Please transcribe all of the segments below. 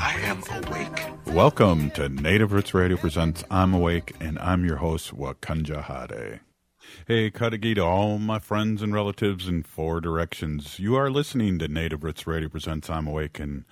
I am awake. Welcome to Native Roots Radio Presents I'm Awake, and I'm your host, Wakanja Hade. Hey, Kadagi to all my friends and relatives in four directions. You are listening to Native Roots Radio Presents I'm Awake, and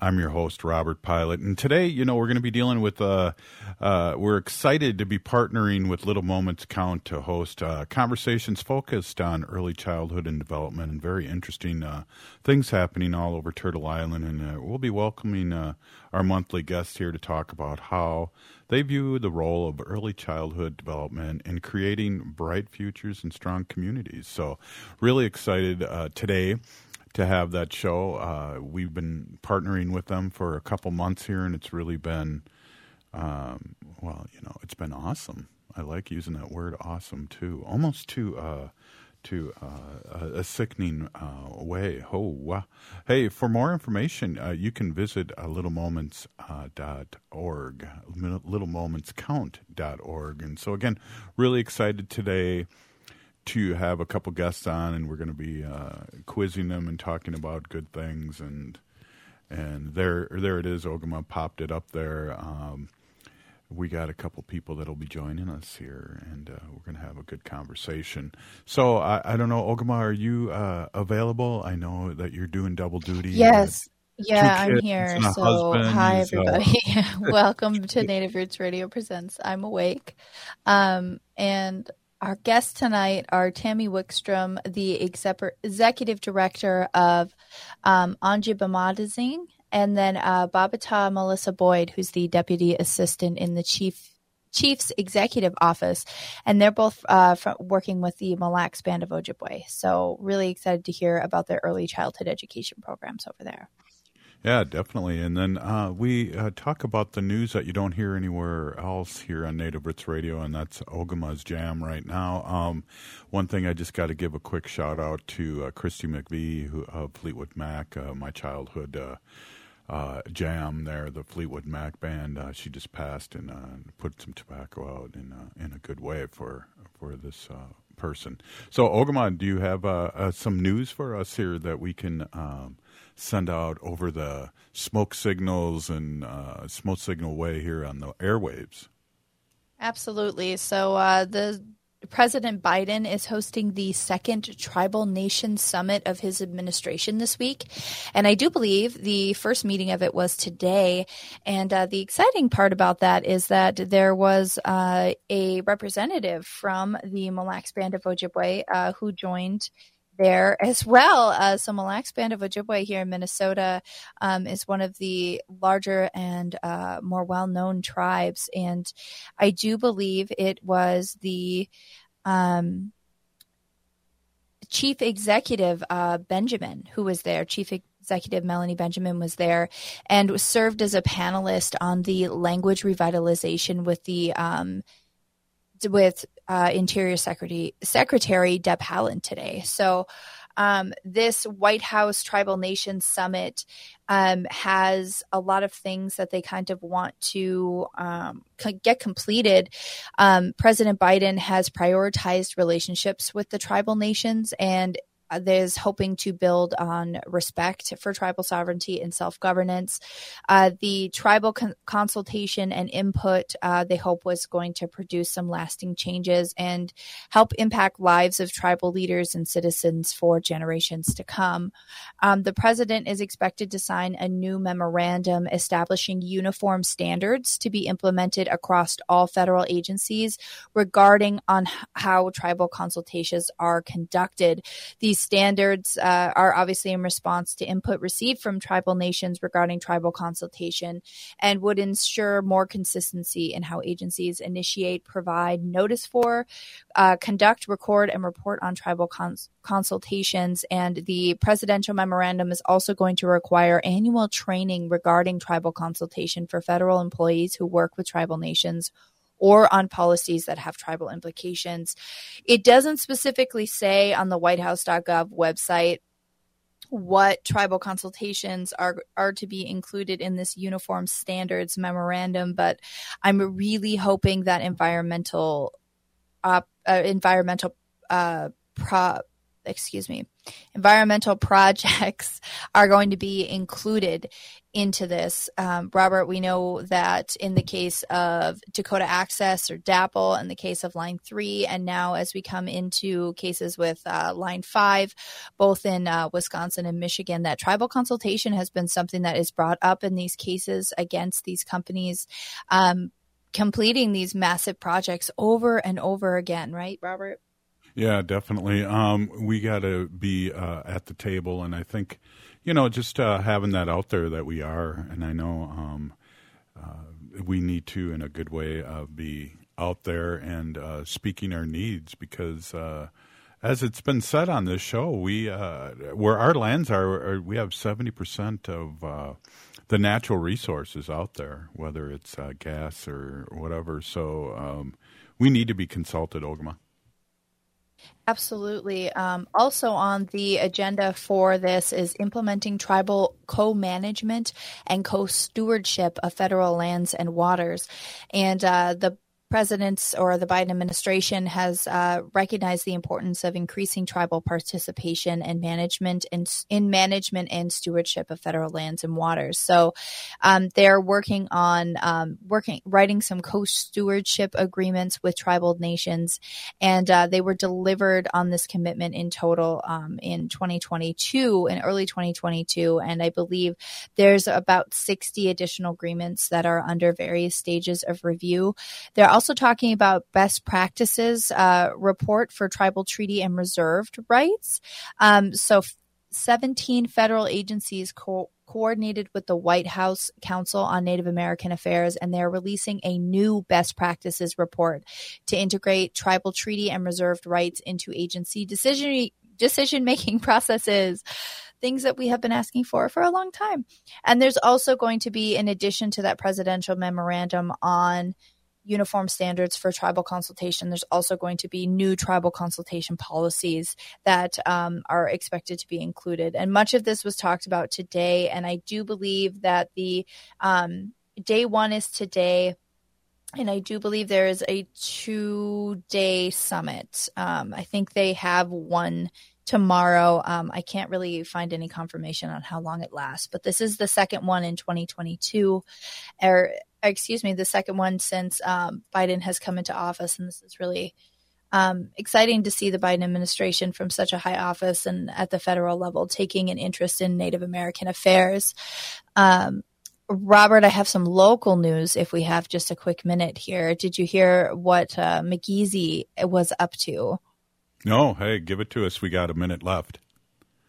I'm your host, Robert Pilot. And today, you know, we're going to be dealing with, uh, uh, we're excited to be partnering with Little Moments Count to host uh, conversations focused on early childhood and development and very interesting uh, things happening all over Turtle Island. And uh, we'll be welcoming uh, our monthly guests here to talk about how they view the role of early childhood development in creating bright futures and strong communities. So, really excited today to have that show. Uh, we've been partnering with them for a couple months here, and it's really been, um, well, you know, it's been awesome. I like using that word "awesome" too, almost to uh, to uh, a sickening uh, way. Oh, wow. Hey, for more information, uh, you can visit uh, littlemoments.org, littlemomentscount.org. And so, again, really excited today to have a couple guests on, and we're going to be uh, quizzing them and talking about good things. And and there there it is. Ogimaa popped it up there. Um, we got a couple people that'll be joining us here, and uh, we're going to have a good conversation. So I, I don't know, Ogimaa, are you uh, available? I know that you're doing double duty. Yes. Yeah, I'm here. So, husband, hi so- everybody. Welcome to Native Roots Radio Presents I'm Awake. Um, and our guests tonight are Tammy Wickstrom, the executive director of um, Aanjibimaadizing, and then uh, Babata Melissa Boyd, who's the deputy assistant in the chief chief's executive office, and they're both uh, working with the Mille Lacs Band of Ojibwe. So, really excited to hear about their early childhood education programs over there. Yeah, definitely. And then uh, we uh, talk about the news that you don't hear anywhere else here on Native Roots Radio, and that's Ogimaa's Jam right now. Um, one thing I just got to give a quick shout out to uh, Christy McVie of Fleetwood Mac, uh, my childhood uh, uh, jam there, the Fleetwood Mac band. Uh, she just passed and uh, put some tobacco out in uh, in a good way for for this uh, person. So, Ogimaa, do you have uh, uh, some news for us here that we can um, send out over the smoke signals and uh, smoke signal way here on the airwaves? Absolutely. So uh, the President Biden is hosting the second Tribal Nation Summit of his administration this week. And I do believe the first meeting of it was today. And uh, the exciting part about that is that there was uh, a representative from the Mille Lacs Band of Ojibwe uh, who joined there as well. Uh, so Mille Lacs Band of Ojibwe here in Minnesota um, is one of the larger and uh, more well-known tribes, and I do believe it was the um, chief executive uh, Benjamin who was there. Chief executive Melanie Benjamin was there and served as a panelist on the language revitalization with the um, with uh, Interior Secretary Secretary Deb Haaland today. So um, this White House Tribal Nations Summit um, has a lot of things that they kind of want to um, get completed. Um, President Biden has prioritized relationships with the tribal nations and there's hoping to build on respect for tribal sovereignty and self governance. Uh, the tribal con- consultation and input, uh, they hope, was going to produce some lasting changes and help impact lives of tribal leaders and citizens for generations to come. Um, the president is expected to sign a new memorandum establishing uniform standards to be implemented across all federal agencies regarding on how tribal consultations are conducted. These standards uh, are obviously in response to input received from tribal nations regarding tribal consultation and would ensure more consistency in how agencies initiate, provide notice for, uh, conduct, record, and report on tribal cons- consultations. And the presidential memorandum is also going to require annual training regarding tribal consultation for federal employees who work with tribal nations or on policies that have tribal implications. It doesn't specifically say on the whitehouse.gov website what tribal consultations are are to be included in this uniform standards memorandum but i'm really hoping that environmental uh, uh, environmental uh, excuse me, environmental projects are going to be included into this. Um, Robert, we know that in the case of Dakota Access or DAPL, in the case of Line 3, and now as we come into cases with uh, Line 5, both in uh, Wisconsin and Michigan, that tribal consultation has been something that is brought up in these cases against these companies. Um, completing these massive projects over and over again, right, Robert? Yeah, definitely. Um, we got to be uh, at the table, and I think, you know, just uh, having that out there that we are, and I know um, uh, we need to, in a good way, uh, be out there and uh, speaking our needs because. Uh, as it's been said on this show, we where our lands are, we have seventy percent of the natural resources out there, whether it's gas or whatever. So um, we need to be consulted, Ogimaa. Absolutely. Um, also on the agenda for this is implementing tribal co-management and co-stewardship of federal lands and waters. And uh, the presidents or the Biden administration has uh, recognized the importance of increasing tribal participation and management and in management and stewardship of federal lands and waters. So um, they're working on um, working writing some co-stewardship agreements with tribal nations, and uh, they were delivered on this commitment in total um, in 2022 in early 2022, and I believe there's about 60 additional agreements that are under various stages of review. They're also also talking about best practices uh, report for tribal treaty and reserved rights. Um, so, 17 federal agencies co- coordinated with the White House Council on Native American Affairs, and they're releasing a new best practices report to integrate tribal treaty and reserved rights into agency decision decision making processes things that we have been asking for for a long time. And there's also going to be, in addition to that presidential memorandum on uniform standards for tribal consultation. There's also going to be new tribal consultation policies that um, are expected to be included. And much of this was talked about today. And I do believe that the um, day one is today. And I do believe there is a two day summit. Um, I think they have one tomorrow. Um, I can't really find any confirmation on how long it lasts, but this is the second one in 2022, or excuse me, the second one since um, Biden has come into office, and this is really um, exciting to see the Biden administration from such a high office and at the federal level taking an interest in Native American affairs. Um, Robert, I have some local news if we have just a quick minute here. Did you hear what uh, MIGIZI was up to? No, hey, give it to us. We got a minute left.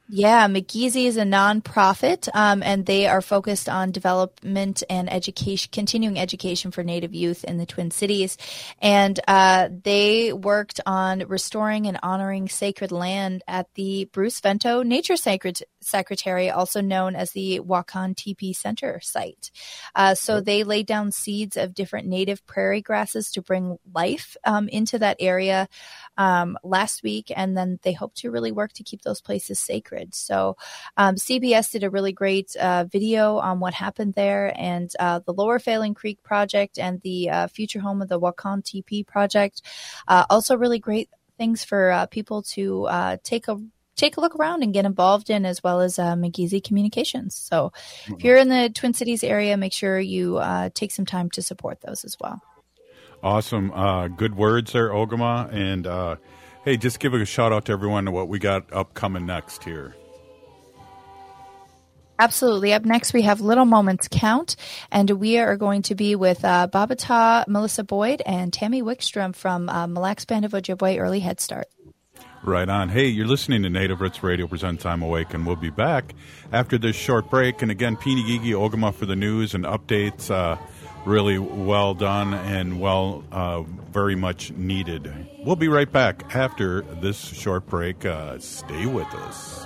Yeah, MIGIZI is a nonprofit, um, and they are focused on development and education, continuing education for Native youth in the Twin Cities. And uh, they worked on restoring and honoring sacred land at the Bruce Vento Nature Sacred Secretary, also known as the Wakan Tipi Center site. Uh, so they laid down seeds of different native prairie grasses to bring life um, into that area um, last week, and then they hope to really work to keep those places sacred. So um, CBS did a really great uh, video on what happened there, and uh, the Lower Phalen Creek project and the uh, future home of the Wakan Tipi project. Uh, also, really great things for uh, people to uh, take a take a look around and get involved in, as well as uh, MIGIZI Communications. So, if you're in the Twin Cities area, make sure you uh, take some time to support those as well. Awesome. Uh, good words there, Ogimaa. And hey, just give a shout out to everyone to what we got upcoming next here. Absolutely. Up next, we have Little Moments Count, and we are going to be with uh, Babata, Melissa Boyd, and Tammy Wickstrom from uh, Mille Lacs Band of Ojibwe Early Head Start. Right on. Hey, you're listening to Native Roots Radio presents I'm Awake, and we'll be back after this short break. And again, Pini Gigi Ogimaa for the news and updates. Uh, really well done and well, uh, very much needed. We'll be right back after this short break. Uh, stay with us.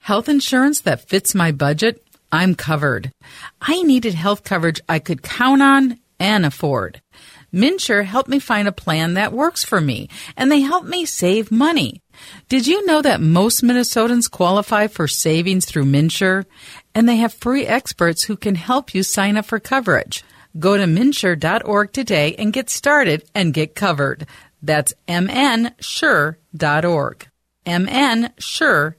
Health insurance that fits my budget? I'm covered. I needed health coverage I could count on and afford. MNsure helped me find a plan that works for me, and they helped me save money. Did you know that most Minnesotans qualify for savings through MNsure? And they have free experts who can help you sign up for coverage. Go to mnsure.org today and get started and get covered. That's mnsure.org. mnsure.org.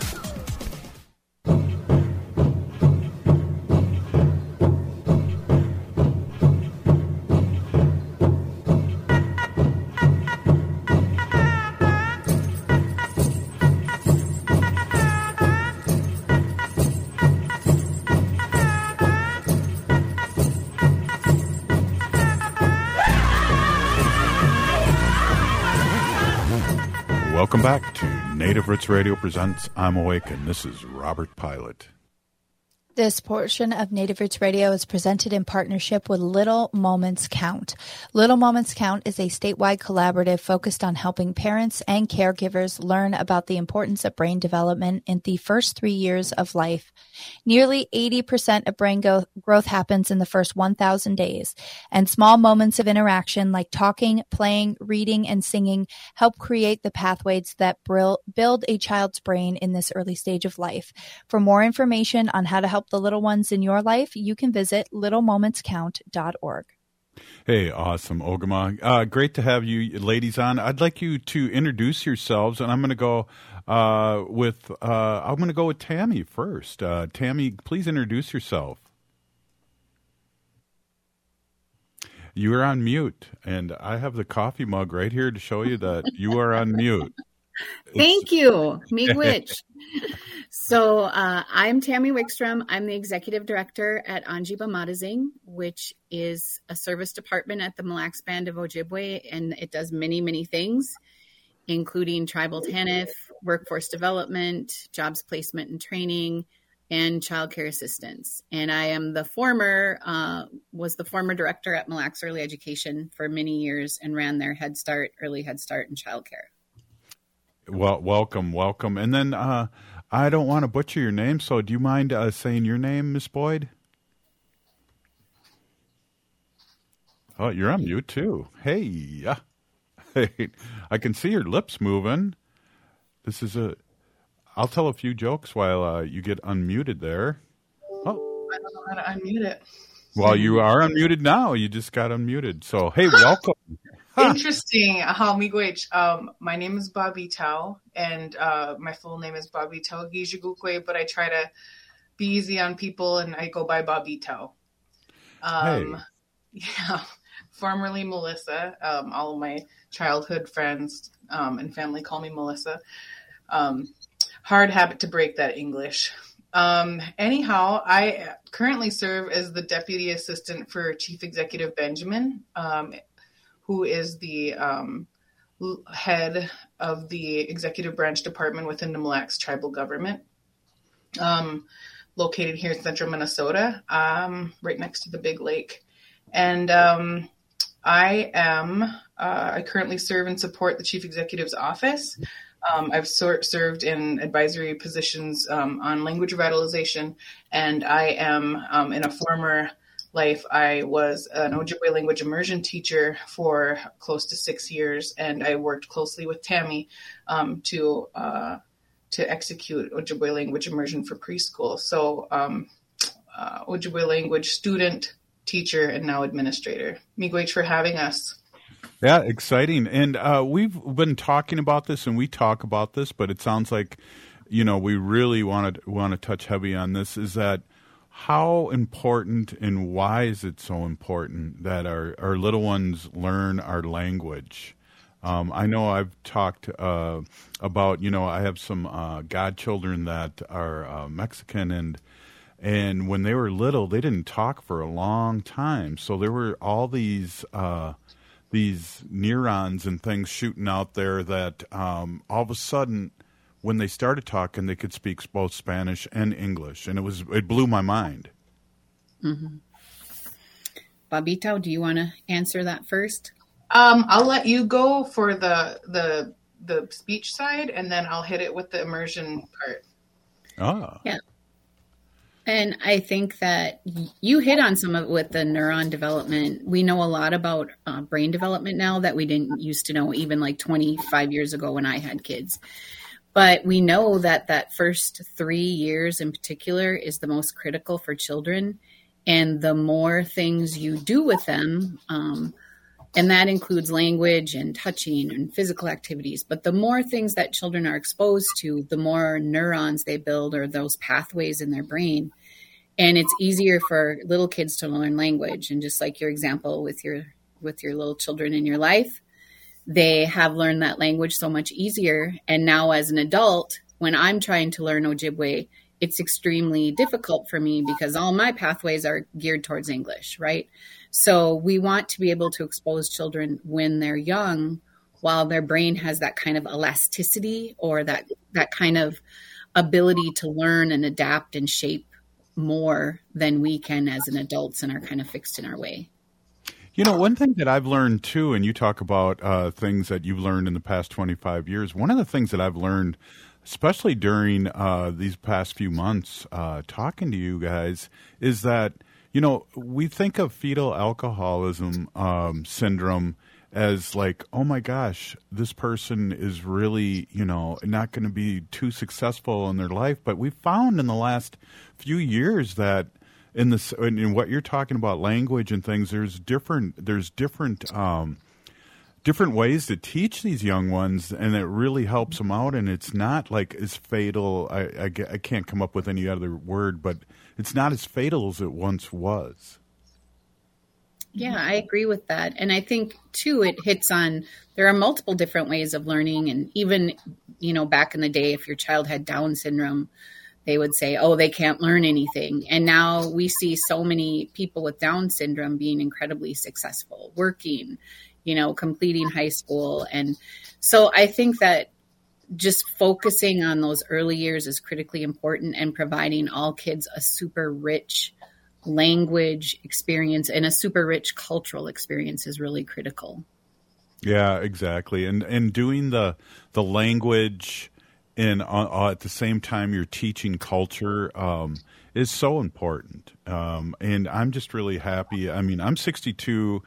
Welcome back to Native Roots Radio presents I'm Awake, and this is Robert Pilot. This portion of Native Roots Radio is presented in partnership with Little Moments Count. Little Moments Count is a statewide collaborative focused on helping parents and caregivers learn about the importance of brain development in the first three years of life. Nearly 80% of brain go- growth happens in the first 1,000 days, and small moments of interaction like talking, playing, reading, and singing help create the pathways that bril- build a child's brain in this early stage of life. For more information on how to help the little ones in your life, you can visit littlemomentscount.org. Hey, awesome, Ogimaa. Uh, great to have you ladies on. I'd like you to introduce yourselves, and I'm going to go uh, with uh, I'm going to go with Tammy first. Uh, Tammy, please introduce yourself. You are on mute, and I have the coffee mug right here to show you that you are on mute. Thank you, me Miigwech. so uh, I'm Tammy Wickstrom. I'm the executive director at Aanjibimaadizing, which is a service department at the Mille Lacs Band of Ojibwe, and it does many, many things, including tribal TANF, workforce development, jobs placement and training, and childcare assistance. And I am the former, uh, was the former director at Mille Lacs Early Education for many years and ran their Head Start, Early Head Start, and childcare. Well, welcome, welcome. And then uh, I don't want to butcher your name, so do you mind uh, saying your name, Miss Boyd? Oh, you're on mute too. Hey, hey, I can see your lips moving. This is a. I'll tell a few jokes while uh, you get unmuted there. Oh, I don't know how to unmute it. Well, you are unmuted now. You just got unmuted. So, hey, welcome. Interesting. How miigwech. Um, my name is Bobby Tao, and uh, my full name is Baabiitawigiizhigookwe, but I try to be easy on people, and I go by Bobby Tao. Um, hey. yeah, formerly Melissa. Um, all of my childhood friends um, and family call me Melissa. Um, hard habit to break that English. Um, anyhow, I currently serve as the deputy assistant for Chief Executive Benjamin, um, who is the um, head of the executive branch department within the Mille Lacs tribal government, um, located here in central Minnesota, right next to the big lake. And I am, uh, I currently serve and support the chief executive's office. Um, I've ser- served in advisory positions um, on language revitalization, and I am um, in a former life. I was an Ojibwe language immersion teacher for close to six years, and I worked closely with Tammy um, to uh, to execute Ojibwe language immersion for preschool. So, um, uh, Ojibwe language student, teacher, and now administrator. Miigwech for having us. Yeah, exciting. And uh, we've been talking about this, and we talk about this, but it sounds like you know we really want to want to touch heavy on this. Is that how important and why is it so important that our our little ones learn our language? Um, I know I've talked uh, about you know I have some uh, godchildren that are uh, Mexican and and when they were little they didn't talk for a long time, so there were all these uh, these neurons and things shooting out there that um, all of a sudden when they started talking they could speak both spanish and english. And it was it blew my mind. Mm-hmm. babito do you want to answer that first? Um, i'll let you go for the the the speech side and then i'll hit it with the immersion part. Ah. Yeah and I think that you hit on some of it with the neuron development. We know a lot about uh, brain development now that we didn't used to know even like 25 years ago when I had kids. But we know that that first three years in particular is the most critical for children. And the more things you do with them, um, and that includes language and touching and physical activities. But the more things that children are exposed to, the more neurons they build or those pathways in their brain. And it's easier for little kids to learn language. And just like your example with your with your little children in your life, they have learned that language so much easier. And now as an adult, when I'm trying to learn Ojibwe, it's extremely difficult for me because all my pathways are geared towards English, right? So we want to be able to expose children when they're young while their brain has that kind of elasticity or that that kind of ability to learn and adapt and shape more than we can as an adults and are kind of fixed in our way. You know, one thing that I've learned too, and you talk about uh, things that you've learned in the past 25 years, one of the things that I've learned, especially during uh, these past few months uh, talking to you guys, is that you know, we think of fetal alcoholism um, syndrome as like, oh my gosh, this person is really, you know, not going to be too successful in their life. But we found in the last few years that in this, in what you're talking about, language and things, there's different, there's different, um, different ways to teach these young ones, and it really helps them out. And it's not like as fatal. I, I, I can't come up with any other word, but it's not as fatal as it once was. Yeah, mm-hmm. I agree with that. And I think too it hits on there are multiple different ways of learning and even you know back in the day if your child had down syndrome they would say oh they can't learn anything. And now we see so many people with down syndrome being incredibly successful, working, you know, completing high school and so I think that just focusing on those early years is critically important and providing all kids a super rich language experience and a super rich cultural experience is really critical. Yeah, exactly. And and doing the the language and uh, at the same time you're teaching culture um, is so important. Um, and I'm just really happy. I mean, I'm 62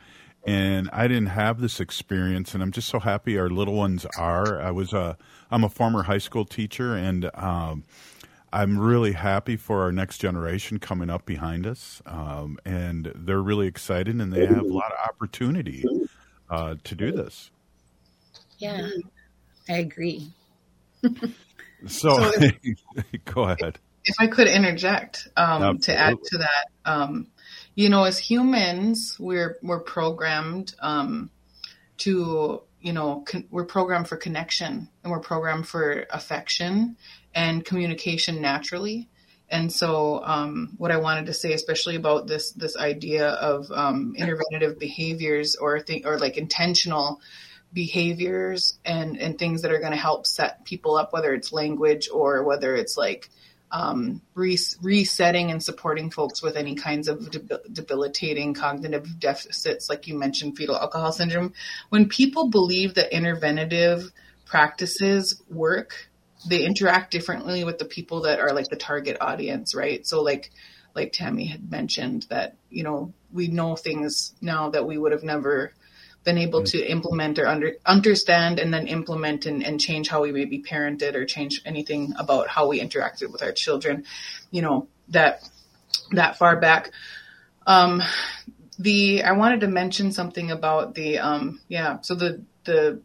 and I didn't have this experience, and I'm just so happy our little ones are. I was a I'm a former high school teacher, and um, I'm really happy for our next generation coming up behind us, um, and they're really excited, and they have a lot of opportunity uh, to do this. Yeah, I agree. so, so if, go ahead. If I could interject um, to add to that, um, you know, as humans, we're we're programmed um, to you know con- we're programmed for connection and we're programmed for affection and communication naturally. And so, um, what I wanted to say, especially about this this idea of um, interventive behaviors or th- or like intentional behaviors and and things that are going to help set people up, whether it's language or whether it's like um, re- resetting and supporting folks with any kinds of debilitating cognitive deficits, like you mentioned, fetal alcohol syndrome. When people believe that interventive practices work, they interact differently with the people that are like the target audience, right? So, like, like Tammy had mentioned, that you know we know things now that we would have never been able mm-hmm. to implement or under, understand and then implement and, and change how we maybe parented or change anything about how we interacted with our children, you know, that that far back. Um, the I wanted to mention something about the um, yeah, so the the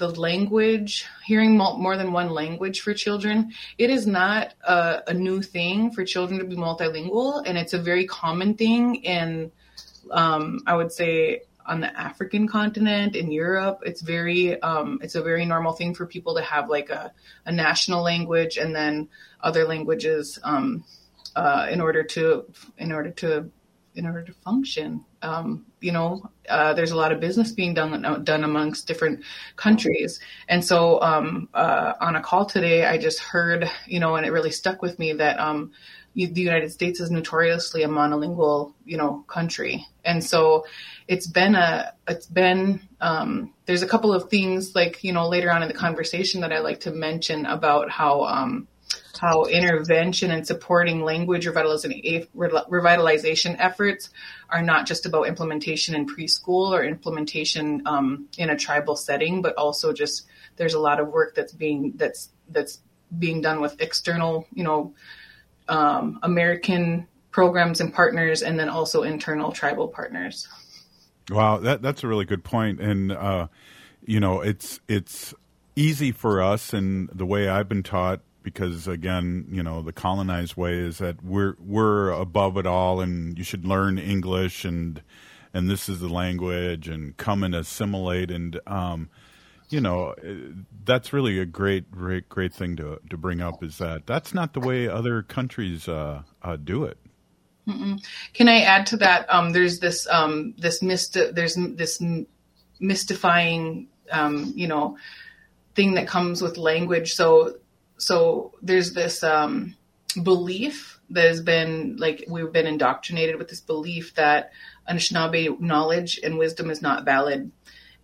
the language, hearing more than one language for children, it is not a, a, new thing for children to be multilingual, and it's a very common thing in, um, I would say, on the African continent in Europe, it's very um, it's a very normal thing for people to have like a, a national language and then other languages um, uh, in order to in order to in order to function. Um, you know, uh, there's a lot of business being done done amongst different countries, and so um, uh, on a call today, I just heard you know, and it really stuck with me that um, the United States is notoriously a monolingual, you know, country, and so it's been a it's been um, there's a couple of things like you know later on in the conversation that I like to mention about how um, how intervention and supporting language revitalization, efforts are not just about implementation in preschool or implementation um, in a tribal setting, but also just there's a lot of work that's being that's that's being done with external, you know, um, American programs and partners, and then also internal tribal partners. Wow, that that's a really good point, and uh, you know, it's it's easy for us, and the way I've been taught, because again, you know, the colonized way is that we're we're above it all, and you should learn English, and and this is the language, and come and assimilate, and um, you know, that's really a great, great, great thing to to bring up. Is that that's not the way other countries uh, uh, do it. Mm-mm. Can I add to that? Um, there's this um, this mysti- there's this mystifying um, you know thing that comes with language. So so there's this um, belief that has been like we've been indoctrinated with this belief that Anishinaabe knowledge and wisdom is not valid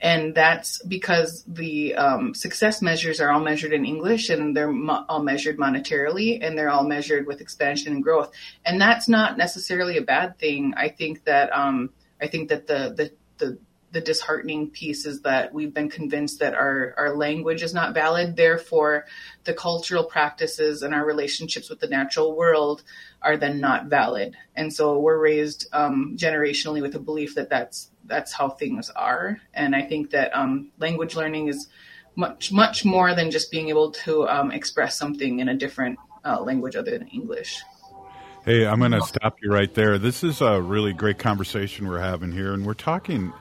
and that's because the um, success measures are all measured in English and they're mo- all measured monetarily and they're all measured with expansion and growth. And that's not necessarily a bad thing. I think that um, I think that the the the the disheartening piece is that we've been convinced that our, our language is not valid. Therefore, the cultural practices and our relationships with the natural world are then not valid. And so we're raised um, generationally with a belief that that's that's how things are. And I think that um, language learning is much much more than just being able to um, express something in a different uh, language other than English. Hey, I'm going to stop you right there. This is a really great conversation we're having here, and we're talking,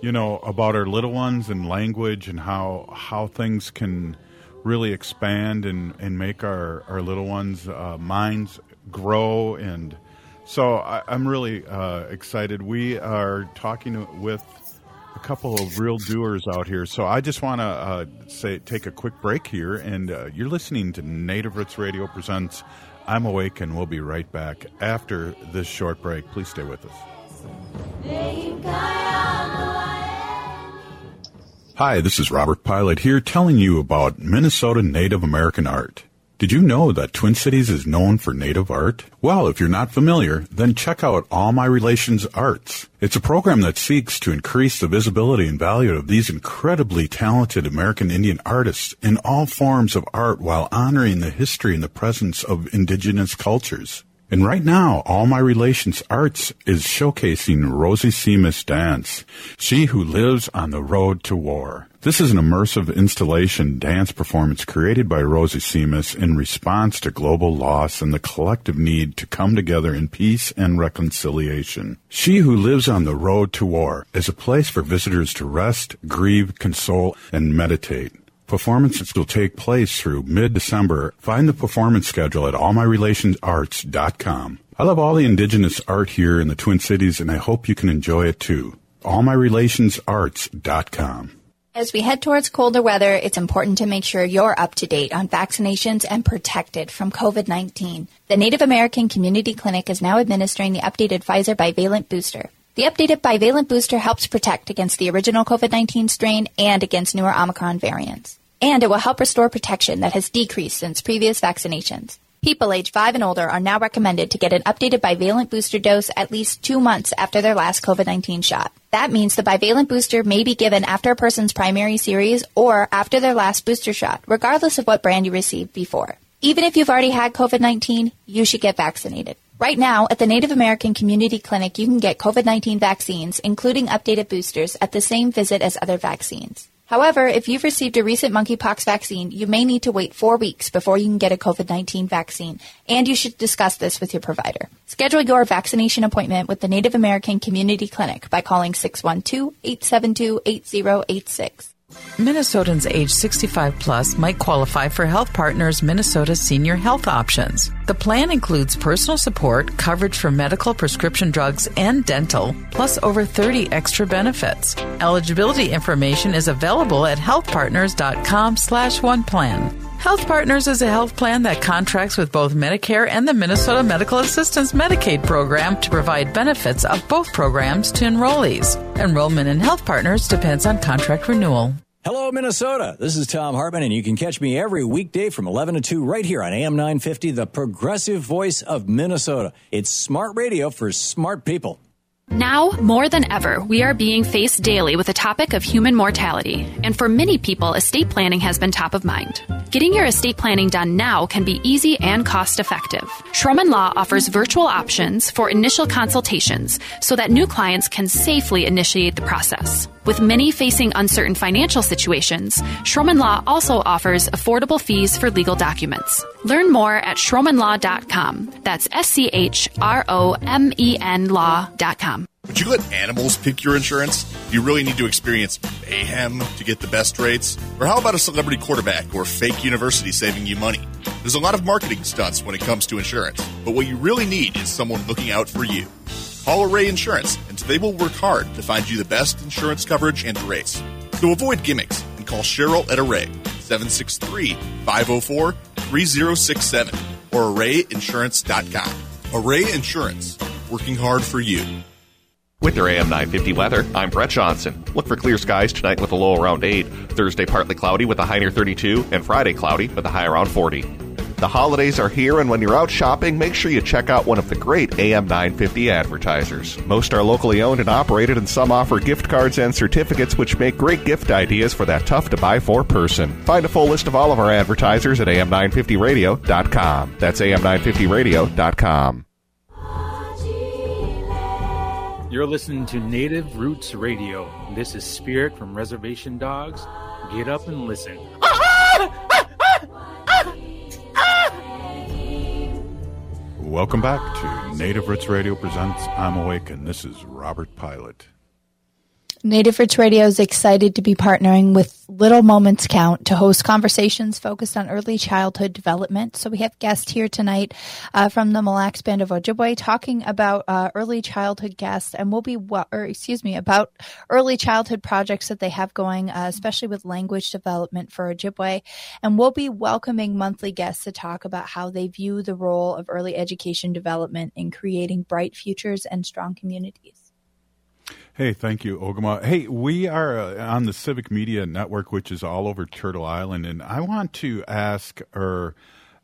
you know, about our little ones and language and how how things can really expand and, and make our, our little ones' uh, minds grow and so I, am really uh, excited. We are talking with a couple of real doers out here. So I just want to uh, say take a quick break here, and uh, you're listening to Native Roots Radio presents "I'm Awake," and we'll be right back after this short break. Please stay with us. Hi, this is Robert Pilot here, telling you about Minnesota Native American art. Did you know that Twin Cities is known for native art? Well, if you're not familiar, then check out All My Relations Arts. It's a program that seeks to increase the visibility and value of these incredibly talented American Indian artists in all forms of art while honoring the history and the presence of indigenous cultures. And right now, All My Relations Arts is showcasing Rosy Simas Dance, she who lives on the road to war. This is an immersive installation dance performance created by Rosy Simas in response to global loss and the collective need to come together in peace and reconciliation. She Who Lives on the Road to War is a place for visitors to rest, grieve, console, and meditate. Performances will take place through mid-December. Find the performance schedule at allmyrelationsarts.com. I love all the indigenous art here in the Twin Cities and I hope you can enjoy it too. allmyrelationsarts.com. As we head towards colder weather, it's important to make sure you're up to date on vaccinations and protected from COVID-19. The Native American Community Clinic is now administering the updated Pfizer bivalent booster. The updated bivalent booster helps protect against the original COVID-19 strain and against newer Omicron variants. And it will help restore protection that has decreased since previous vaccinations. People age 5 and older are now recommended to get an updated bivalent booster dose at least two months after their last COVID-19 shot. That means the bivalent booster may be given after a person's primary series or after their last booster shot, regardless of what brand you received before. Even if you've already had COVID-19, you should get vaccinated. Right now, at the Native American Community Clinic, you can get COVID-19 vaccines, including updated boosters, at the same visit as other vaccines. However, if you've received a recent monkeypox vaccine, you may need to wait four weeks before you can get a COVID-19 vaccine, and you should discuss this with your provider. Schedule your vaccination appointment with the Native American Community Clinic by calling 612-872-8086. Minnesotans age 65 plus might qualify for Health Partners Minnesota Senior Health Options. The plan includes personal support, coverage for medical prescription drugs and dental, plus over 30 extra benefits. Eligibility information is available at healthpartners.com slash one plan. Health Partners is a health plan that contracts with both Medicare and the Minnesota Medical Assistance Medicaid program to provide benefits of both programs to enrollees. Enrollment in Health Partners depends on contract renewal. Hello, Minnesota. This is Thom Hartmann, and you can catch me every weekday from 11 to 2 right here on AM 950, the progressive voice of Minnesota. It's smart radio for smart people. Now, more than ever, we are being faced daily with the topic of human mortality, and for many people, estate planning has been top of mind. Getting your estate planning done now can be easy and cost effective. Schromen Law offers virtual options for initial consultations so that new clients can safely initiate the process. With many facing uncertain financial situations, Schromen Law also offers affordable fees for legal documents. Learn more at schromenlaw.com. That's S C H R O M E N law.com. Would you let animals pick your insurance? Do you really need to experience mayhem to get the best rates? Or how about a celebrity quarterback or fake university saving you money? There's a lot of marketing stunts when it comes to insurance, but what you really need is someone looking out for you. Call Array Insurance, and they will work hard to find you the best insurance coverage and rates. So avoid gimmicks and call Cheryl at Array, 763 504 3067 or arrayinsurance.com. Array Insurance, working hard for you. With your AM 950 weather, I'm Brett Johnson. Look for clear skies tonight with a low around 8, Thursday partly cloudy with a high near 32, and Friday cloudy with a high around 40. The holidays are here, and when you're out shopping, make sure you check out one of the great AM 950 advertisers. Most are locally owned and operated, and some offer gift cards and certificates, which make great gift ideas for that tough to buy for person. Find a full list of all of our advertisers at am950radio.com. That's am950radio.com. You're listening to Native Roots Radio. This is Spirit from Reservation Dogs. Get up and listen. Welcome back to Native Roots Radio presents I'm Awake, and this is Robert Pilot. Native Roots Radio is excited to be partnering with Little Moments Count to host conversations focused on early childhood development. So we have guests here tonight uh, from the Mille Lacs Band of Ojibwe talking about uh, early childhood guests, and we'll be, or excuse me, about early childhood projects that they have going, uh, especially with language development for Ojibwe. And we'll be welcoming monthly guests to talk about how they view the role of early education development in creating bright futures and strong communities. Hey, thank you, Ogimaa. Hey, we are uh, on the Civic Media Network, which is all over Turtle Island, and I want to ask or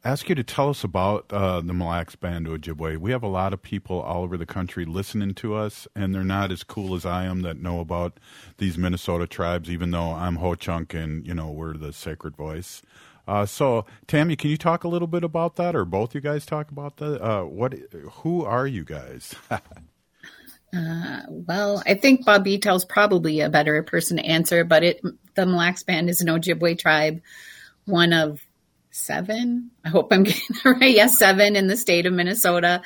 ask you to tell us about uh, the Mille Lacs Band Ojibwe. We have a lot of people all over the country listening to us, and they're not as cool as I am that know about these Minnesota tribes, even though I'm Ho Chunk and you know we're the sacred voice. Uh, so, Tammy, can you talk a little bit about that, or both you guys talk about that? Uh, what? Who are you guys? Uh, well, I think Bob is probably a better person to answer, but it the Mille Lacs Band is an Ojibwe tribe, one of seven. I hope I'm getting it right. Yes, seven in the state of Minnesota,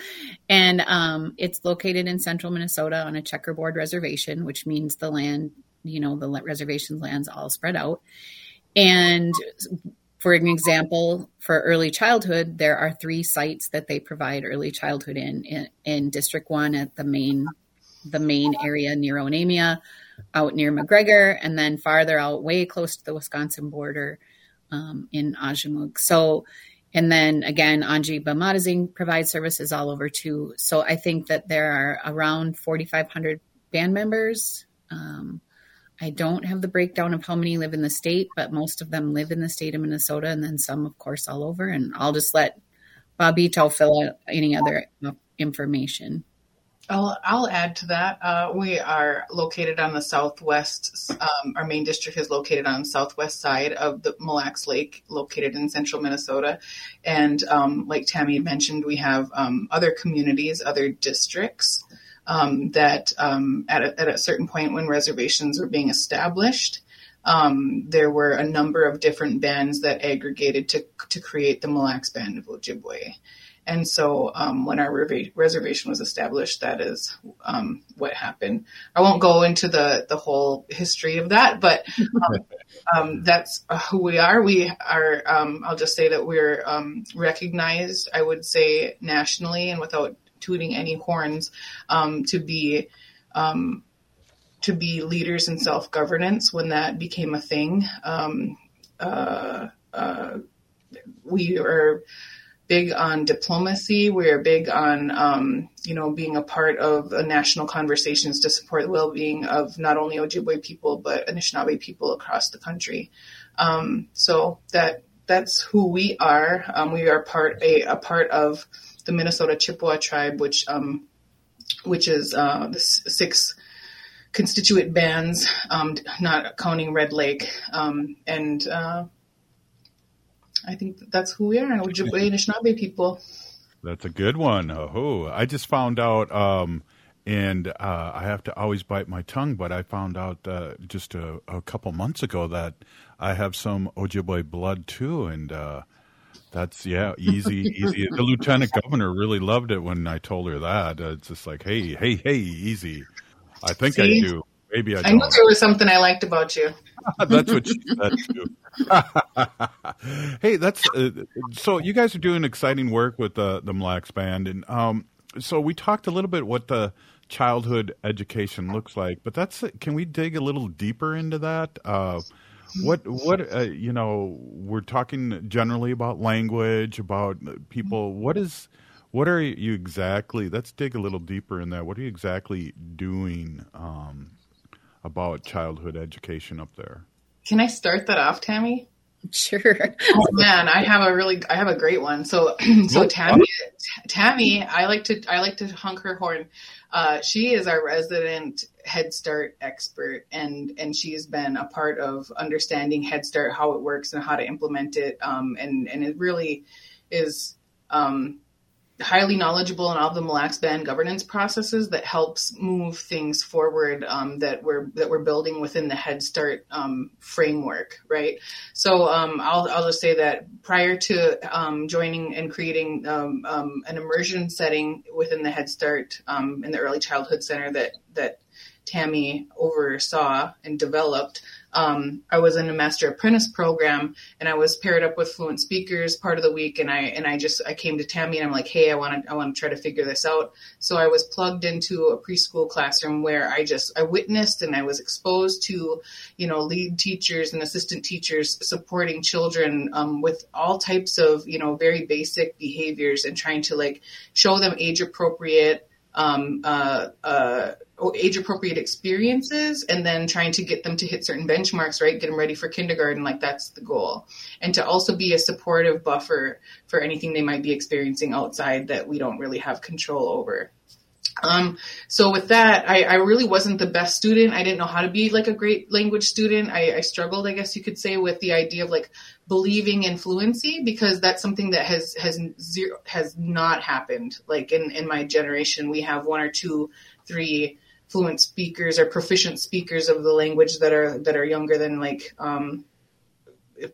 and um, it's located in central Minnesota on a checkerboard reservation, which means the land, you know, the reservation land's all spread out. And for an example, for early childhood, there are three sites that they provide early childhood in in, in District One at the main the main area near Onamia, out near McGregor, and then farther out, way close to the Wisconsin border um, in Aazhoomog. So, and then again, Aanjibimaadizing provides services all over too. So I think that there are around 4,500 band members. Um, I don't have the breakdown of how many live in the state, but most of them live in the state of Minnesota, and then some, of course, all over. And I'll just let Bobito fill out any other information. I'll, I'll add to that. Uh, we are located on the southwest. Um, our main district is located on the southwest side of the Mille Lacs Lake, located in central Minnesota. And um, like Tammy mentioned, we have um, other communities, other districts um, that um, at a, at, a, certain point when reservations were being established, um, there were a number of different bands that aggregated to to create the Mille Lacs Band of Ojibwe. And so um, when our reservation was established, that is um, what happened. I won't go into the, the whole history of that, but um, um that's who we are. We are, um, I'll just say that we're um, recognized, I would say, nationally and without tooting any horns, to be. to be leaders in self governance when that became a thing. Uh, uh, we are big on diplomacy. We're big on, um, you know, being a part of national conversations to support the well-being of not only Ojibwe people but Anishinaabe people across the country. Um, so that that's who we are. Um, we are part a, a, part of the Minnesota Chippewa tribe, which um, which is uh, the six constituent bands, um, not counting Red Lake, um, and uh, I think that's who we are, Ojibwe Anishinaabe people. That's a good one. Oh, I just found out, um, and uh, I have to always bite my tongue, but I found out uh, just a, a, couple months ago that I have some Ojibwe blood too, and uh, that's yeah, easy, easy. The lieutenant governor really loved it when I told her that. it's just like, hey, hey, hey, easy. I think See? I do. Maybe I. I knew there was something I liked about you. that's what she said too. hey, that's uh, so. You guys are doing exciting work with the the Mille Lacs Band, and um, so we talked a little bit what the childhood education looks like, but that's can we dig a little deeper into that? Uh, what what uh, you know we're talking generally about language about people what is what are you exactly let's dig a little deeper in that what are you exactly doing um, about childhood education up there. Can I start that off, Tammy? Sure. oh man, I have a really, I have a great one. So, so Tammy, Tammy, I like to, I like to honk her horn. Uh, she is our resident Head Start expert, and and she's been a part of understanding Head Start, how it works, and how to implement it. Um, and and it really is um, highly knowledgeable in all the Mille Lacs band governance processes that helps move things forward um, that we're that we're building within the Head Start um, framework, right? So um, I'll I'll just say that prior to um, joining and creating um, um, an immersion setting within the Head Start in the Early Childhood Center that that Tammy oversaw and developed um, I was in a master apprentice program and I was paired up with fluent speakers part of the week. And I, and I just, I came to Tammy and I'm like, Hey, I want to, I want to try to figure this out. So I was plugged into a preschool classroom where I just, I witnessed and I was exposed to, you know, lead teachers and assistant teachers supporting children, um, with all types of, you know, very basic behaviors and trying to like show them age appropriate, um, uh, uh, age appropriate experiences and then trying to get them to hit certain benchmarks, right? Get them ready for kindergarten. Like that's the goal. And to also be a supportive buffer for anything they might be experiencing outside that we don't really have control over. Um, so with that, I, I really wasn't the best student. I didn't know how to be like a great language student. I, I struggled, I guess you could say, with the idea of like believing in fluency because that's something that has has zero has not happened. Like in in my generation, we have one or two, three fluent speakers or proficient speakers of the language that are that are younger than like um,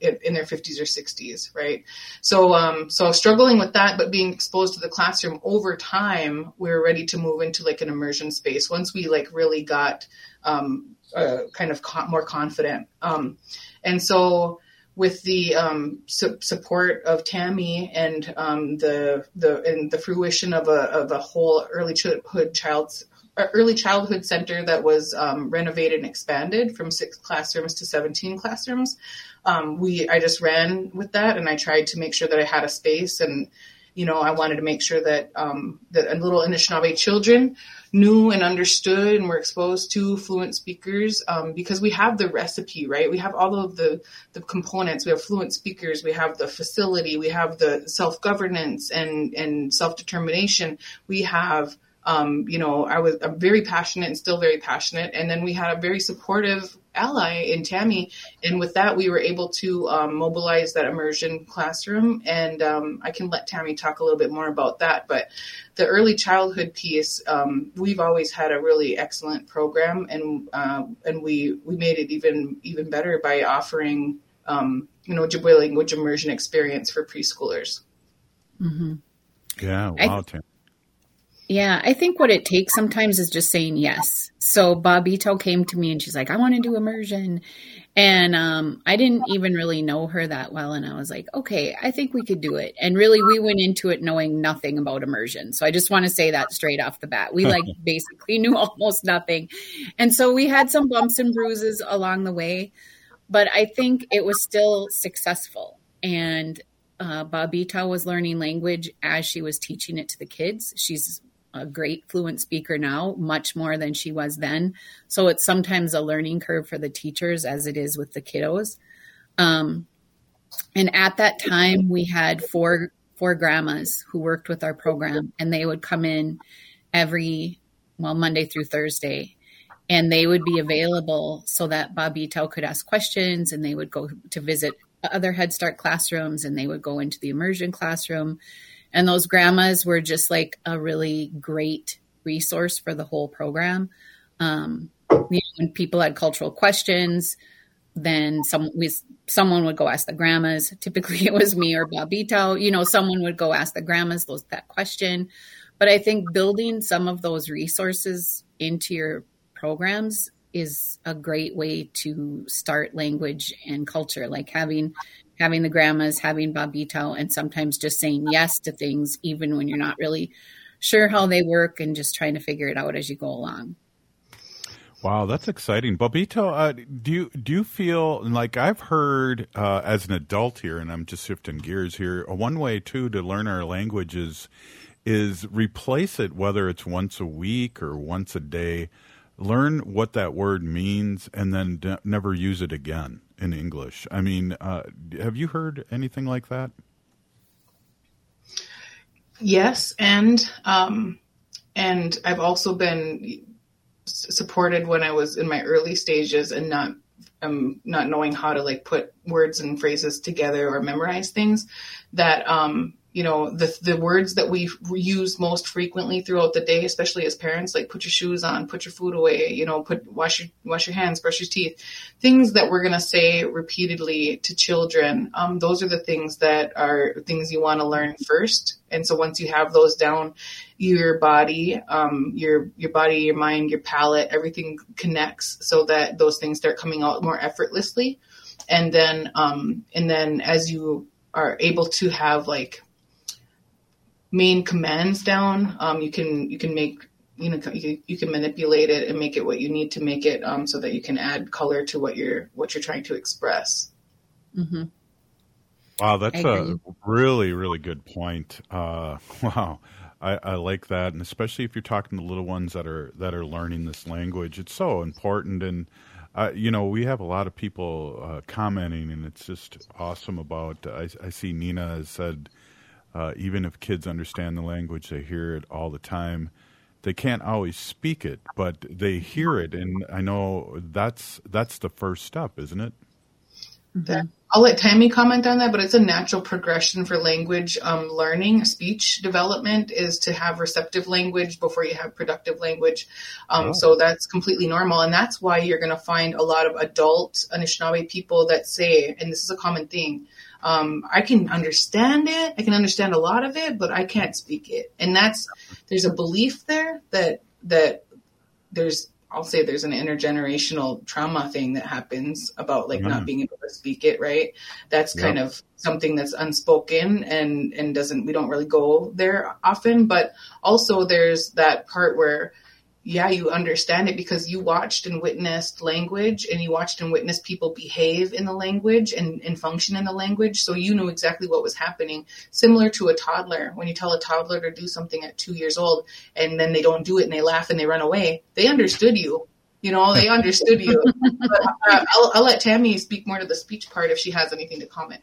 in their 50s or 60s, right? So, um, so struggling with that, but being exposed to the classroom over time, we were ready to move into like an immersion space once we like really got um, uh, kind of co- more confident. Um, and so, with the um, su- support of Tammy and um, the the and the fruition of a of a whole early childhood child's early childhood center that was um, renovated and expanded from six classrooms to 17 classrooms. Um, we I just ran with that and I tried to make sure that I had a space and you know I wanted to make sure that um, that little Anishinaabe children knew and understood and were exposed to fluent speakers um, because we have the recipe right? We have all of the the components. We have fluent speakers. We have the facility. We have the self governance and and self determination we have um, you know, I was I'm very passionate and still very passionate. And then we had a very supportive ally in Tammy, and with that, we were able to um, mobilize that immersion classroom. And um, I can let Tammy talk a little bit more about that. But the early childhood piece, um, we've always had a really excellent program, and uh, and we we made it even even better by offering um, you know Ojibwe language immersion experience for preschoolers. Mm-hmm. Yeah, wow, I, yeah, I think what it takes sometimes is just saying yes. So Bobito came to me and she's like, I want to do immersion. And um, I didn't even really know her that well. And I was like, okay, I think we could do it. And really, we went into it knowing nothing about immersion. So I just want to say that straight off the bat. We like basically knew almost nothing. And so we had some bumps and bruises along the way, but I think it was still successful. And uh, Babita was learning language as she was teaching it to the kids. She's a great fluent speaker now, much more than she was then. So it's sometimes a learning curve for the teachers as it is with the kiddos. Um, and at that time, we had four four grandmas who worked with our program, and they would come in every well Monday through Thursday, and they would be available so that Babito could ask questions, and they would go to visit other Head Start classrooms, and they would go into the immersion classroom and those grandmas were just like a really great resource for the whole program. Um, you know, when people had cultural questions, then some we, someone would go ask the grandmas. Typically, it was me or Bobito. You know, someone would go ask the grandmas those that question. But I think building some of those resources into your programs is a great way to start language and culture. Like having having the grandmas, having Babito, and sometimes just saying yes to things, even when you're not really sure how they work and just trying to figure it out as you go along. Wow, that's exciting, Babito. Uh, do you do you feel like I've heard uh, as an adult here, and I'm just shifting gears here. One way too to learn our language is is replace it, whether it's once a week or once a day. Learn what that word means, and then d- never use it again in English. I mean, uh, have you heard anything like that? Yes, and um, and I've also been supported when I was in my early stages and not um, not knowing how to like put words and phrases together or memorize things. That um, you know the the words that we use most frequently throughout the day especially as parents like put your shoes on put your food away you know put wash your wash your hands brush your teeth. Things that we're going to say repeatedly to children um, those are the things that are things you want to learn first. And so once you have those down your body um, your your body your mind your palate everything connects so that those things start coming out more effortlessly. And then um, and then as you are able to have like main commands down, um, you can you can make you know you, you, can manipulate it and make it what you need to make it um, so that you can add color to what you're what you're trying to express. Mm-hmm. Wow, that's a really really good point. Uh, wow. I, I, like that, and especially if you're talking to little ones that are that are learning this language, it's so important. And uh, you know, we have a lot of people uh, commenting, and it's just awesome. About I, I see Nina has said uh, even if kids understand the language, they hear it all the time. they can't always speak it, but they hear it, and I know that's that's the first step, isn't it? That, I'll let Tammy comment on that, but it's a natural progression for language um, learning. Speech development is to have receptive language before you have productive language. Um, Oh. So that's completely normal. And that's why you're going to find a lot of adult Anishinaabe people that say, and this is a common thing, um, I can understand it, I can understand a lot of it, but I can't speak it. And that's, there's a belief there that, that there's I'll say there's an intergenerational trauma thing that happens about like not Mm. being able to speak it, right? That's kind Yep. of something that's unspoken and and doesn't we don't really go there often, but also there's that part where yeah, you understand it because you watched and witnessed language and you watched and witnessed people behave in the language and, and function in the language. So you knew exactly what was happening. Similar to a toddler. When you tell a toddler to do something at two years old and then they don't do it and they laugh and they run away, they understood you. You know, they understood you. but uh, I'll, I'll let Tammy speak more to the speech part if she has anything to comment.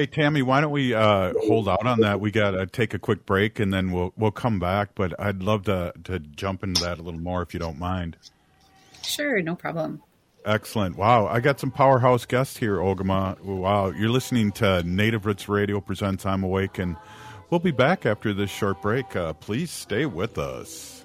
Hey Tammy, why don't we uh, hold out on that? We got to take a quick break and then we'll we'll come back. But I'd love to to jump into that a little more if you don't mind. Sure, no problem. Excellent. Wow, I got some powerhouse guests here, Ogimaa. Wow, you're listening to Native Roots Radio presents I'm Awake, and we'll be back after this short break. Uh, please stay with us.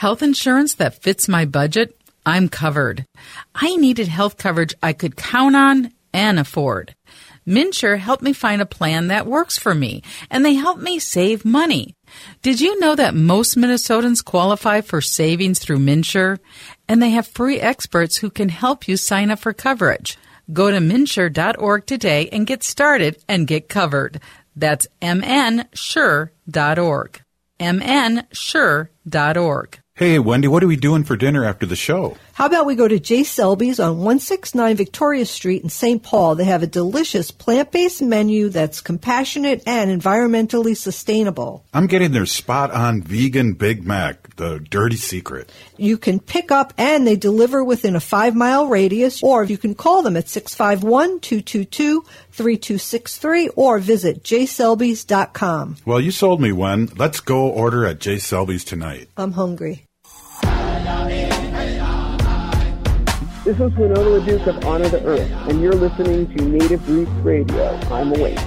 Health insurance that fits my budget? I'm covered. I needed health coverage I could count on and afford. MNsure helped me find a plan that works for me, and they helped me save money. Did you know that most Minnesotans qualify for savings through MNsure? And they have free experts who can help you sign up for coverage. Go to mnsure.org today and get started and get covered. That's mnsure.org. mnsure.org. Hey, Wendy, what are we doing for dinner after the show? How about we go to J. Selby's on 169 Victoria Street in St. Paul? They have a delicious plant based menu that's compassionate and environmentally sustainable. I'm getting their spot on vegan Big Mac, the dirty secret. You can pick up and they deliver within a five mile radius, or you can call them at 651 222 3263 or visit jselbys.com. Well, you sold me one. Let's go order at J. Selby's tonight. I'm hungry. This is Winona LaDuke of Honor the Earth, and you're listening to Native Roots Radio. I'm awake.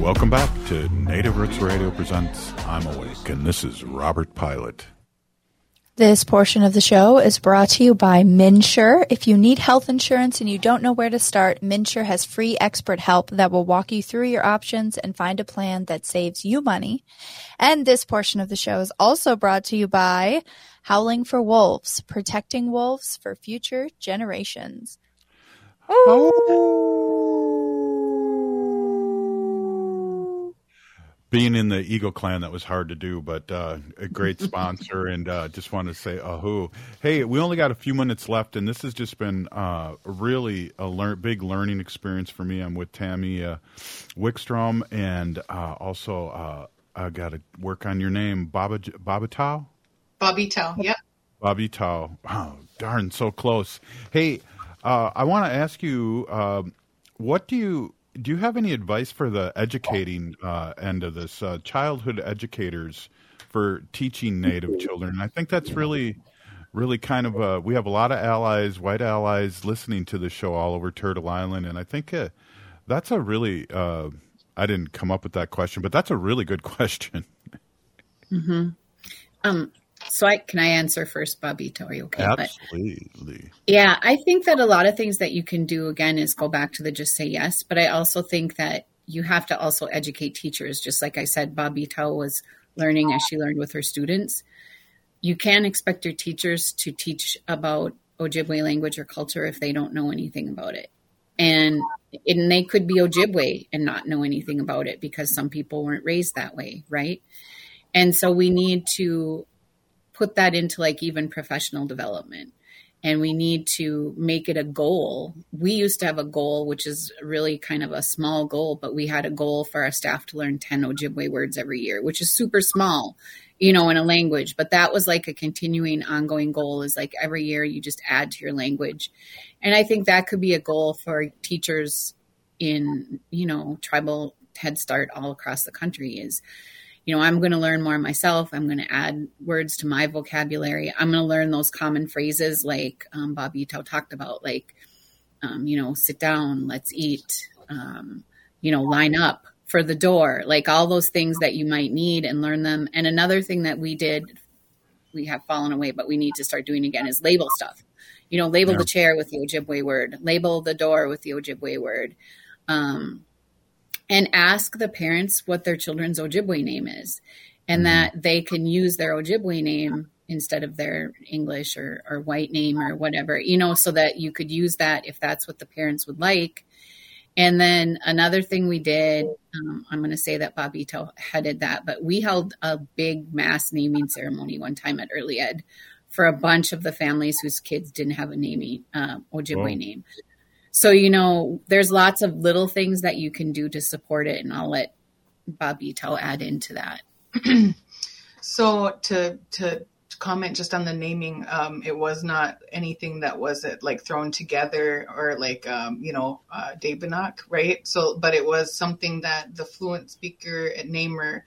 Welcome back to Native Roots Radio presents I'm Awake, and this is Robert Pilot. This portion of the show is brought to you by MNsure. If you need health insurance and you don't know where to start, MNsure has free expert help that will walk you through your options and find a plan that saves you money. And this portion of the show is also brought to you by Howling for Wolves, protecting wolves for future generations. Being in the Eagle Clan, that was hard to do, but uh, a great sponsor, and uh, just want to say ahoo. Hey, we only got a few minutes left, and this has just been uh, really a lear- big learning experience for me. I'm with Tammy uh, Wickstrom, and uh, also uh, I got to work on your name, Baba Baba Tao. Bobby Tell. Yep. Bobby Tao. Oh, darn, so close. Hey, uh, I want to ask you, uh, what do you do? You have any advice for the educating uh, end of this? Uh, childhood educators for teaching Native children. I think that's really, really kind of uh, we have a lot of allies, white allies, listening to the show all over Turtle Island, and I think uh, that's a really. Uh, I didn't come up with that question, but that's a really good question. Mm-hmm. Um, so I can I answer first, Bobito? Are you okay? Absolutely. But, yeah, I think that a lot of things that you can do again is go back to the just say yes, but I also think that you have to also educate teachers. Just like I said, Bobito was learning as she learned with her students. You can't expect your teachers to teach about Ojibwe language or culture if they don't know anything about it. And and they could be Ojibwe and not know anything about it because some people weren't raised that way, right? And so we need to put that into like even professional development. And we need to make it a goal. We used to have a goal, which is really kind of a small goal, but we had a goal for our staff to learn 10 Ojibwe words every year, which is super small, you know, in a language. But that was like a continuing, ongoing goal is like every year you just add to your language. And I think that could be a goal for teachers in, you know, tribal Head Start all across the country is you know, I'm going to learn more myself. I'm going to add words to my vocabulary. I'm going to learn those common phrases like um, Bobito talked about, like, um, you know, sit down, let's eat, um, you know, line up for the door, like all those things that you might need and learn them. And another thing that we did, we have fallen away, but we need to start doing again is label stuff. You know, label yeah. the chair with the Ojibwe word, label the door with the Ojibwe word. Um, and ask the parents what their children's Ojibwe name is and mm-hmm. that they can use their Ojibwe name instead of their English or, or white name or whatever, you know, so that you could use that if that's what the parents would like. And then another thing we did, um, I'm going to say that Bobito headed that, but we held a big mass naming ceremony one time at Early Ed for a bunch of the families whose kids didn't have a naming uh, Ojibwe name. So, you know, there's lots of little things that you can do to support it. And I'll let Bobito add into that. so to, to, comment just on the naming um, it was not anything that was uh, like thrown together or like um, you know uh, Dabenak, right so but it was something that the fluent speaker namer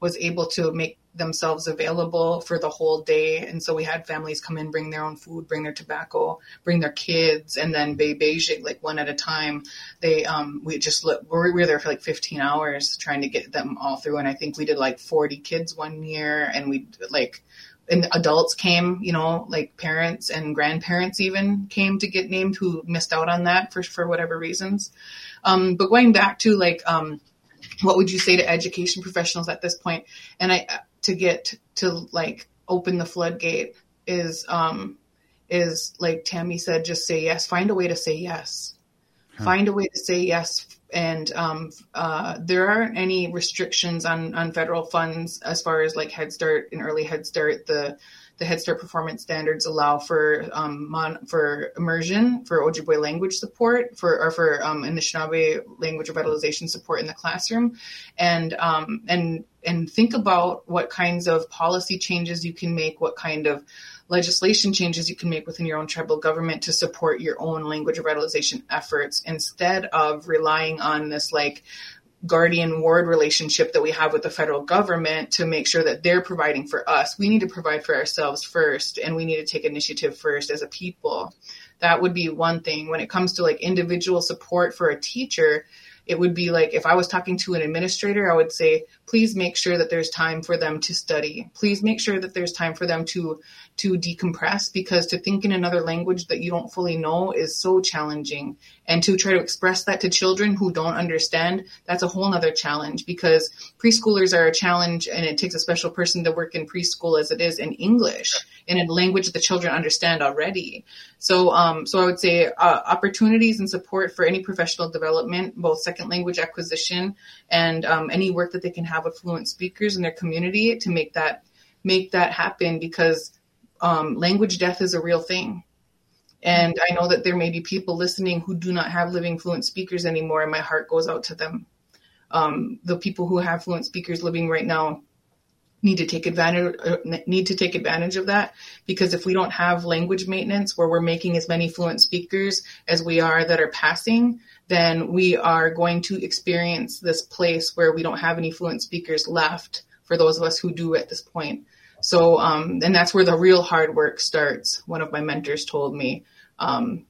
was able to make themselves available for the whole day. And so we had families come in, bring their own food, bring their tobacco, bring their kids, and then Beijing like one at a time. They, um, we just, were, we were there for like 15 hours trying to get them all through. And I think we did like 40 kids one year and we like, and adults came, you know, like parents and grandparents even came to get named who missed out on that for, for whatever reasons. Um, but going back to like, um, what would you say to education professionals at this point? And I, to get to like open the floodgate is um is like Tammy said, just say yes. Find a way to say yes. Huh. Find a way to say yes. And um, uh, there aren't any restrictions on on federal funds as far as like Head Start and early Head Start. The the Head Start performance standards allow for um, mon- for immersion, for Ojibwe language support, for or for um, Anishinaabe language revitalization support in the classroom, and um, and and think about what kinds of policy changes you can make, what kind of legislation changes you can make within your own tribal government to support your own language revitalization efforts instead of relying on this like guardian ward relationship that we have with the federal government to make sure that they're providing for us. We need to provide for ourselves first and we need to take initiative first as a people. That would be one thing. When it comes to like individual support for a teacher, it would be like if I was talking to an administrator, I would say, please make sure that there's time for them to study. Please make sure that there's time for them to to decompress because to think in another language that you don't fully know is so challenging. And to try to express that to children who don't understand, that's a whole nother challenge because preschoolers are a challenge and it takes a special person to work in preschool as it is in English in a language that the children understand already. So, um, so I would say uh, opportunities and support for any professional development, both second language acquisition and um, any work that they can have with fluent speakers in their community to make that make that happen because um, language death is a real thing. And I know that there may be people listening who do not have living fluent speakers anymore, and my heart goes out to them. Um, the people who have fluent speakers living right now need to take advantage uh, need to take advantage of that because if we don't have language maintenance where we're making as many fluent speakers as we are that are passing then we are going to experience this place where we don't have any fluent speakers left for those of us who do at this point. So, um, and that's where the real hard work starts. One of my mentors told me, um,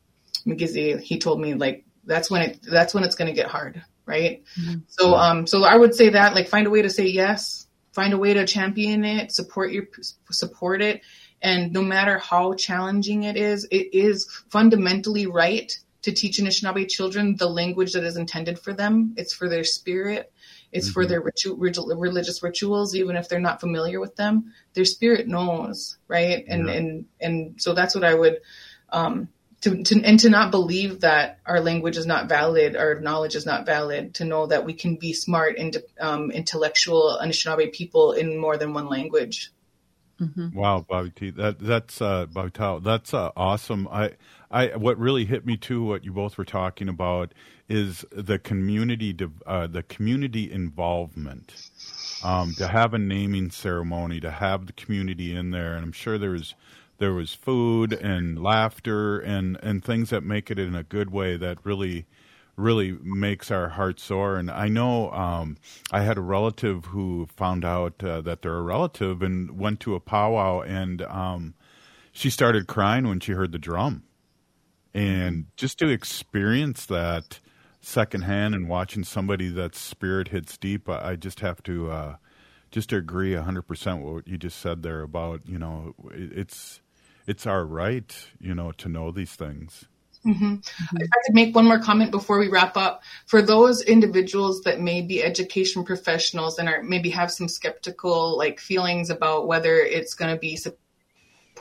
Migizi, he told me like, that's when it, that's when it's going to get hard. Right. Mm-hmm. So, um, so I would say that like find a way to say yes, find a way to champion it, support your, support it. And no matter how challenging it is, it is fundamentally right to teach Anishinaabe children the language that is intended for them. It's for their spirit. It's mm-hmm. for their ritu- religious rituals, even if they're not familiar with them. Their spirit knows, right? And yeah. and and so that's what I would um, to, to and to not believe that our language is not valid, our knowledge is not valid. To know that we can be smart and um, intellectual Anishinaabe people in more than one language. Mm-hmm. Wow, Bobby T, that that's uh, Bobby Tao, that's uh, awesome. I, I, what really hit me too, what you both were talking about, is the community, uh, the community involvement. Um, to have a naming ceremony, to have the community in there, and I'm sure there was there was food and laughter and and things that make it in a good way that really really makes our hearts soar. And I know um, I had a relative who found out uh, that they're a relative and went to a powwow, and um, she started crying when she heard the drum. And just to experience that secondhand and watching somebody that spirit hits deep, I, I just have to uh, just to agree hundred percent what you just said there about you know it's it's our right you know to know these things. Mm-hmm. Mm-hmm. I could make one more comment before we wrap up, for those individuals that may be education professionals and are maybe have some skeptical like feelings about whether it's going to be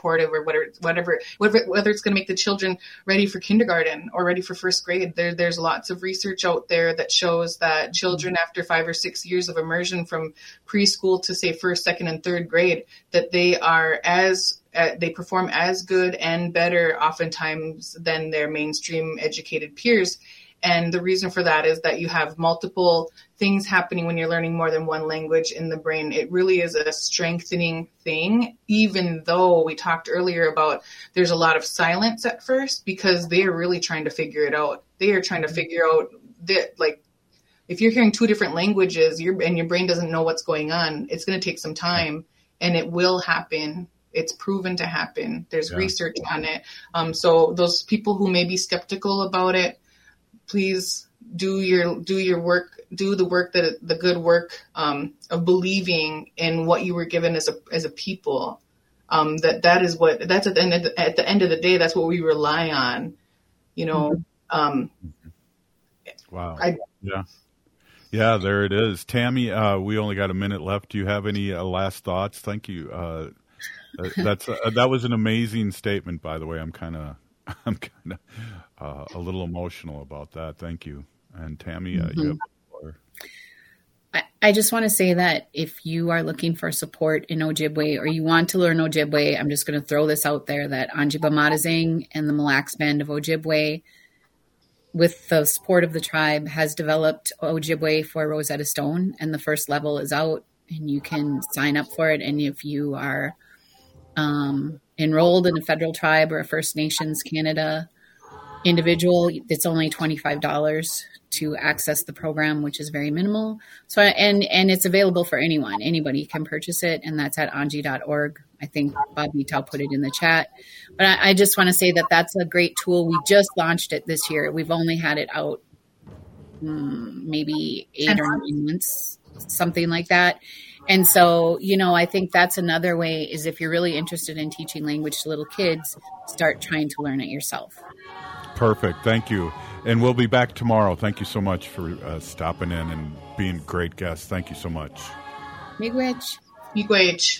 or whatever, whatever, whether, whether it's going to make the children ready for kindergarten or ready for first grade. There, there's lots of research out there that shows that children after five or six years of immersion from preschool to say first, second, and third grade, that they are as uh, they perform as good and better oftentimes than their mainstream educated peers. And the reason for that is that you have multiple things happening when you're learning more than one language in the brain. It really is a strengthening thing, even though we talked earlier about there's a lot of silence at first because they are really trying to figure it out. They are trying to figure out that, like, if you're hearing two different languages your, and your brain doesn't know what's going on, it's going to take some time and it will happen it's proven to happen. There's yeah. research on it. Um, so those people who may be skeptical about it, please do your do your work, do the work that the good work um, of believing in what you were given as a as a people. Um, that that is what that's at the end of the, at the end of the day. That's what we rely on. You know. Mm-hmm. Um, wow. I, yeah. Yeah, there it is. Tammy, uh, we only got a minute left. Do you have any uh, last thoughts? Thank you, uh, uh, that's uh, that was an amazing statement, by the way. I'm kind of I'm kind of uh, a little emotional about that. Thank you. And Tammy, mm-hmm. you have I, I just want to say that if you are looking for support in Ojibwe or you want to learn Ojibwe, I'm just going to throw this out there that Aanjibimaadizing and the Mille Lacs Band of Ojibwe, with the support of the tribe, has developed Ojibwe for Rosetta Stone, and the first level is out, and you can sign up for it. And if you are um, enrolled in a federal tribe or a First Nations Canada individual, it's only $25 to access the program, which is very minimal. So, and, and it's available for anyone. Anybody can purchase it, and that's at anji.org. I think Bob Tao put it in the chat. But I, I just want to say that that's a great tool. We just launched it this year. We've only had it out um, maybe eight or nine months, something like that. And so, you know, I think that's another way is if you're really interested in teaching language to little kids, start trying to learn it yourself. Perfect. Thank you. And we'll be back tomorrow. Thank you so much for uh, stopping in and being great guests. Thank you so much. Miigwech. Miigwech.